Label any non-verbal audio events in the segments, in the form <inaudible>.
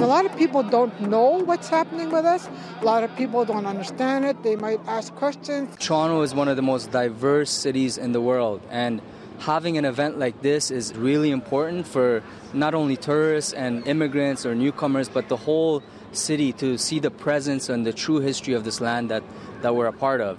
A lot of people don't know what's happening with us. A lot of people don't understand it. They might ask questions. Toronto is one of the most diverse cities in the world, and having an event like this is really important for not only tourists and immigrants or newcomers, but the whole city to see the presence and the true history of this land that, that we're a part of.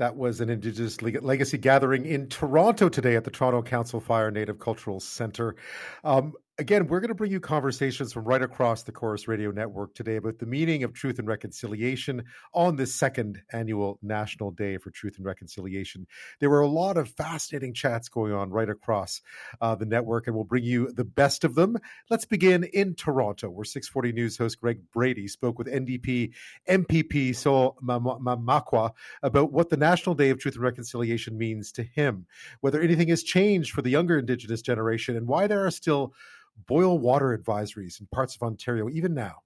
That was an Indigenous legacy gathering in Toronto today at the Toronto Council Fire Native Cultural Centre. Um, Again, we're going to bring you conversations from right across the Corus Radio Network today about the meaning of truth and reconciliation on this second annual National Day for Truth and Reconciliation. There were a lot of fascinating chats going on right across uh, the network, and we'll bring you the best of them. Let's begin in Toronto, where 640 News host Greg Brady spoke with NDP MPP Sol Mamakwa about what the National Day of Truth and Reconciliation means to him, whether anything has changed for the younger Indigenous generation, and why there are still boil water advisories in parts of Ontario, even now.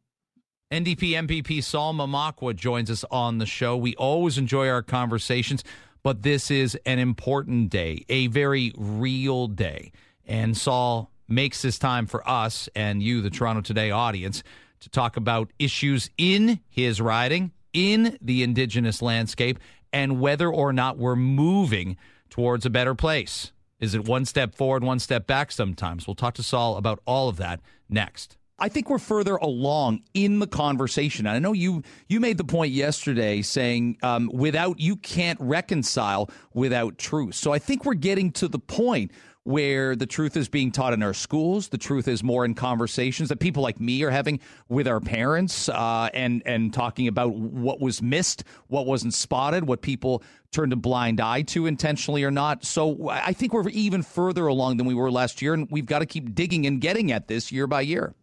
NDP MPP Sol Mamakwa joins us on the show. We always enjoy our conversations, but this is an important day, a very real day. And Sol makes this time for us and you, the Toronto Today audience, to talk about issues in his riding, in the Indigenous landscape, and whether or not we're moving towards a better place. Is it one step forward, one step back sometimes? We'll talk to Sol about all of that next. I think we're further along in the conversation. I know you you made the point yesterday saying um, without you can't reconcile without truth. So I think we're getting to the point where the truth is being taught in our schools. The truth is more in conversations that people like me are having with our parents, uh, and and talking about what was missed, what wasn't spotted, what people turned a blind eye to intentionally or not. So I think we're even further along than we were last year, and we've got to keep digging and getting at this year by year.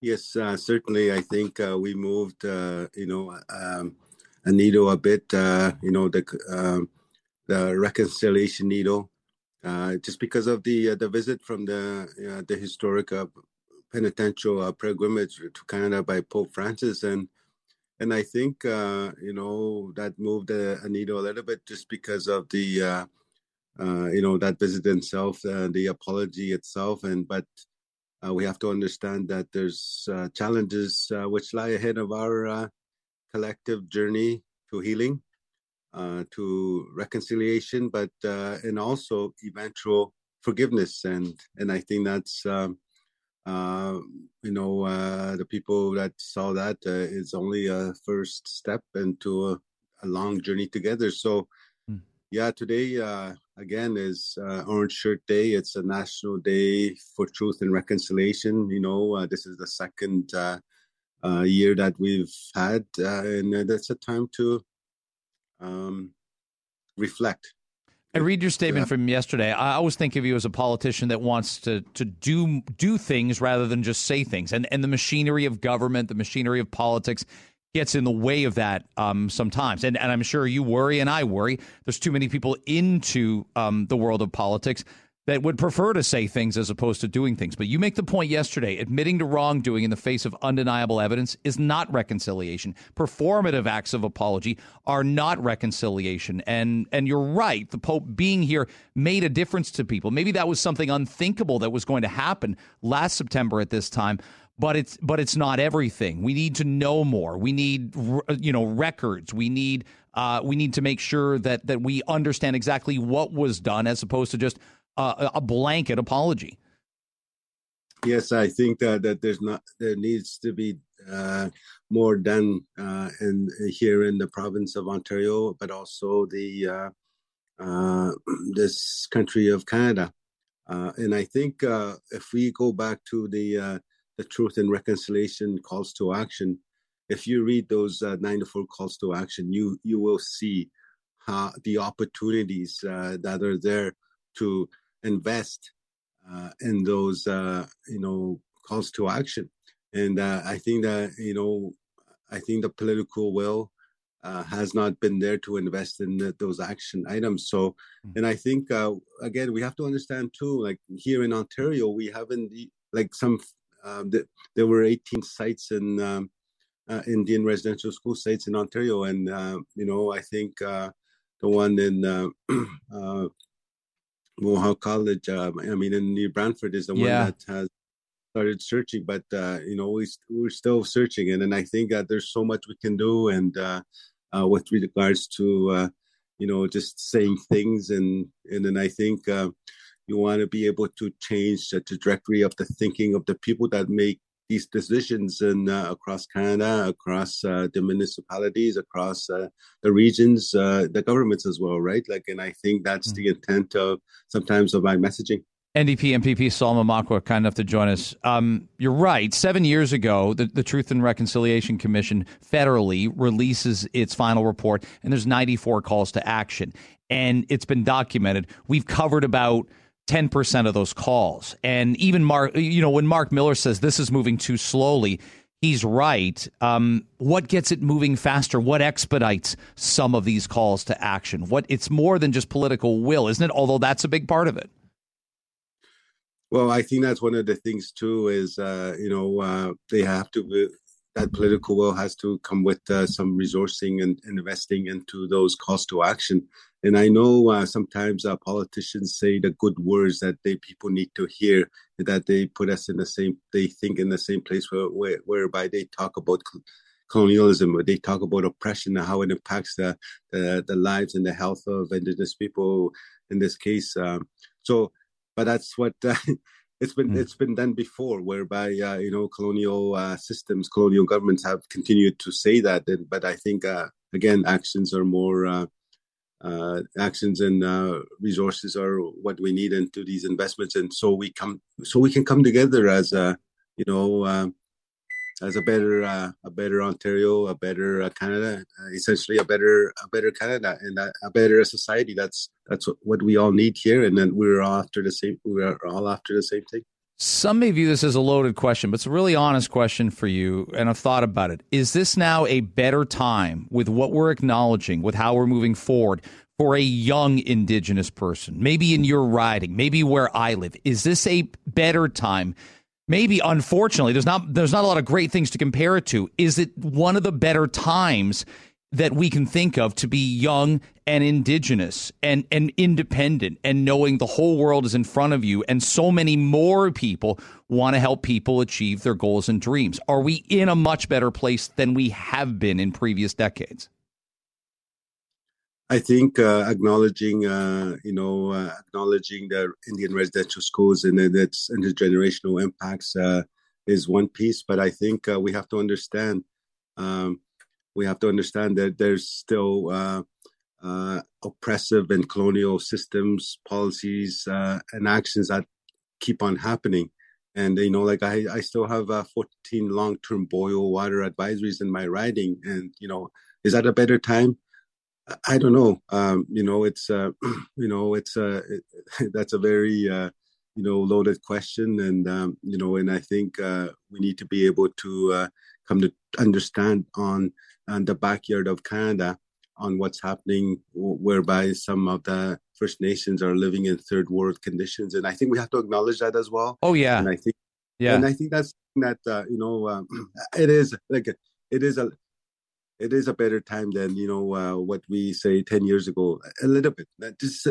Yes, uh, certainly. I think uh, we moved, uh, you know, um, a needle a bit. Uh, you know, the um, the reconciliation needle just because of the uh, the visit from the uh, the historic uh, penitential uh, pilgrimage to Canada by Pope Francis, and and I think uh, you know that moved the needle a little bit just because of the you know that visit itself, and the apology itself, and but we have to understand that there's challenges which lie ahead of our collective journey to healing uh, to reconciliation, but uh, and also eventual forgiveness. And and I think that's um, uh, you know uh, the people that saw that uh, is only a first step into a, a long journey together. So mm. yeah, today uh, again is Orange Shirt Day. It's a national day for truth and reconciliation. You know, this is the second. year that we've had, and that's a time to um, reflect. I read your statement from yesterday. I always think of you as a politician that wants to to do do things rather than just say things. And and the machinery of government, the machinery of politics gets in the way of that um, sometimes. And and I'm sure you worry and I worry. There's too many people into um, the world of politics that would prefer to say things as opposed to doing things. But you make the point yesterday admitting to wrongdoing in the face of undeniable evidence is not reconciliation. Performative acts of apology are not reconciliation. And and you're right, the Pope being here made a difference to people. Maybe that was something unthinkable that was going to happen last September at this time but it's but it's not everything. We need to know more. We need you know records. We need uh, we need to make sure that that we understand exactly what was done as opposed to just uh, a blanket apology. Yes, I think that, that there's not there needs to be uh, more done uh, in here in the province of Ontario, but also the uh, uh <clears throat> this country of Canada. Uh, and I think uh, if we go back to the the truth and reconciliation calls to action, if you read those uh, 94 calls to action, you you will see the opportunities that are there to invest uh, in those uh, you know calls to action. And uh, i think that you know i think the political will uh, has not been there to invest in the, those action items. So mm. and i think uh, again we have to understand too like here in ontario we haven't like some um, the, there were 18 sites in um, uh, indian residential school sites in ontario. And you know i think the one in <clears throat> Mohawk College. Um, I mean, in New Brantford is the yeah. one that has started searching, but uh, you know, we we're still searching, and and I think that there's so much we can do, and uh, uh, with regards to uh, you know just saying things, and and then I think uh, you want to be able to change the trajectory of the thinking of the people that make these decisions and uh, across Canada, across uh, the municipalities, across uh, the regions, uh, the governments as well, right? Like, and I think that's mm-hmm. the intent of sometimes of my messaging. NDP MPP Sol Mamakwa, kind enough to join us. Um, you're right. Seven years ago, the, the Truth and Reconciliation Commission federally releases its final report, and there's 94 calls to action. And it's been documented. We've covered about 10% of those calls. And even Mark, you know, when Mark Miller says this is moving too slowly, he's right. Um, what gets it moving faster? What expedites some of these calls to action? What it's more than just political will, isn't it? Although that's a big part of it. Well, I think that's one of the things too. Is uh, you know uh, they have to that political will has to come with uh, some resourcing and investing into those calls to action. And I know uh, sometimes uh, politicians say the good words that they people need to hear, that they put us in the same, they think in the same place where, where whereby they talk about colonialism, where they talk about oppression and how it impacts the, the, the lives and the health of indigenous people in this case. Um, so, but that's what uh, <laughs> it's been. Mm. It's been done before, whereby uh, you know colonial uh, systems, colonial governments have continued to say that. But I think uh, again, actions are more uh, actions and uh, resources are what we need into these investments, and so we come, so we can come together as a, you know, uh, as a better, uh, a better Ontario, a better uh, Canada, uh, essentially a better, a better Canada, and a, a, better society. That's that's what we all need here, and then we're all after the same. We're all after the same thing. Some may view this as a loaded question, but it's a really honest question for you, and I've thought about it. Is this now a better time with what we're acknowledging, with how we're moving forward, for a young Indigenous person? Maybe in your riding, maybe where I live. Is this a better time? Maybe, unfortunately, there's not there's not a lot of great things to compare it to. Is it one of the better times that we can think of to be young and indigenous and, and independent and knowing the whole world is in front of you and so many more people want to help people achieve their goals and dreams are we in a much better place than we have been in previous decades I think uh, acknowledging, uh, you know, uh, acknowledging the Indian residential schools and its intergenerational impacts uh, is one piece. But I think uh, we have to understand um, we have to understand that there's still uh, uh, oppressive and colonial systems, policies, uh, and actions that keep on happening. And you know, like I, I still have uh, 14 long-term boil water advisories in my riding, and you know, is that a better time? I don't know. Um, you know, it's uh, <clears throat> you know, it's uh, it, <laughs> that's a very uh, you know loaded question, and um, you know, and I think uh, we need to be able to uh, come to understand on and the backyard of Canada on what's happening, whereby some of the First Nations are living in third world conditions, and I think we have to acknowledge that as well. Oh yeah, and I think yeah, and I think that's that uh, you know um, <clears throat> it is like it is a it is a better time than you know uh, what we say 10 years ago a little bit. Just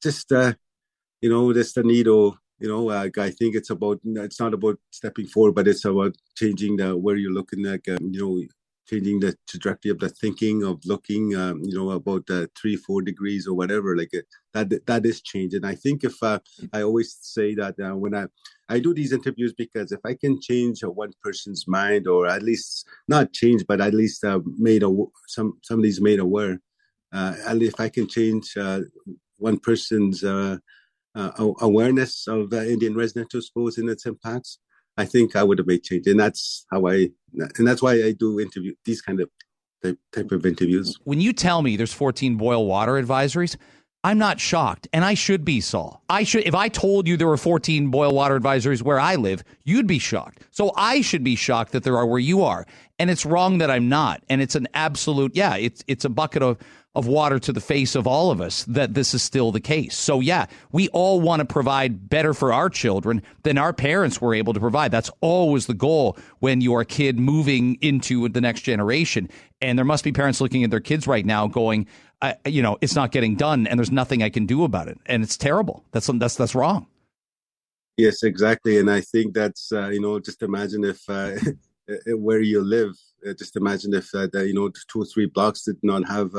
just uh, you know just the needle you know uh, i think it's about it's not about stepping forward but it's about changing the where you're looking at um, you know changing the trajectory of the thinking of looking um, you know about the three four degrees or whatever like uh, that that is changed and i think if uh, i always say that uh, when i i do these interviews because if i can change one person's mind or at least not change but at least uh, made a some somebody's made aware uh, least if i can change uh, one person's Uh, awareness of uh, indian residential schools and its impacts I think I would have made change, and that's how I, and that's why I do interview these kind of type, of interviews. When you tell me there's 14 boil water advisories, I'm not shocked, and I should be, Sol. I should. If I told you there were 14 boil water advisories where I live, you'd be shocked. So I should be shocked that there are where you are, and it's wrong that I'm not. And it's an absolute, yeah, it's it's a bucket of of water to the face of all of us that this is still the case. So, yeah, we all want to provide better for our children than our parents were able to provide. That's always the goal when you're a kid moving into the next generation. And there must be parents looking at their kids right now going, you know, it's not getting done and there's nothing I can do about it. And it's terrible. That's, that's, that's wrong. Yes, exactly. And I think that's, uh, you know, just imagine if uh, <laughs> where you live, uh, just imagine if, uh, the, you know, two or three blocks did not have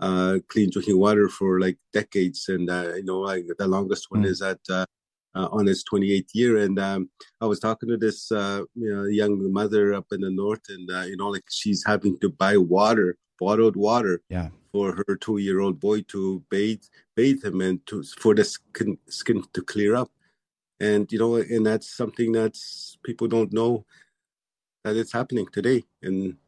uh, clean drinking water for like decades, and uh, you know, like the longest one mm. is at uh, uh, on its 28th year. And um, I was talking to this uh, you know young mother up in the north, and uh, you know, like she's having to buy water, bottled water, yeah. for her two-year-old boy to bathe bathe him and to for the skin, skin to clear up. And you know, and that's something that's people don't know that it's happening today in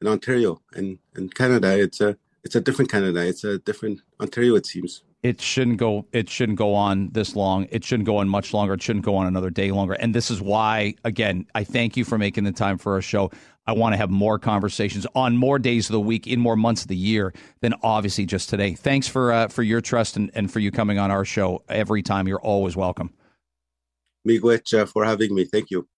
in Ontario and in Canada. It's a it's a different Canada. It's a different Ontario. It seems it shouldn't go. It shouldn't go on this long. It shouldn't go on much longer. It shouldn't go on another day longer. And this is why, again, I thank you for making the time for our show. I want to have more conversations on more days of the week, in more months of the year than obviously just today. Thanks for uh, for your trust and, and for you coming on our show every time. You're always welcome. Miigwech uh, for having me. Thank you.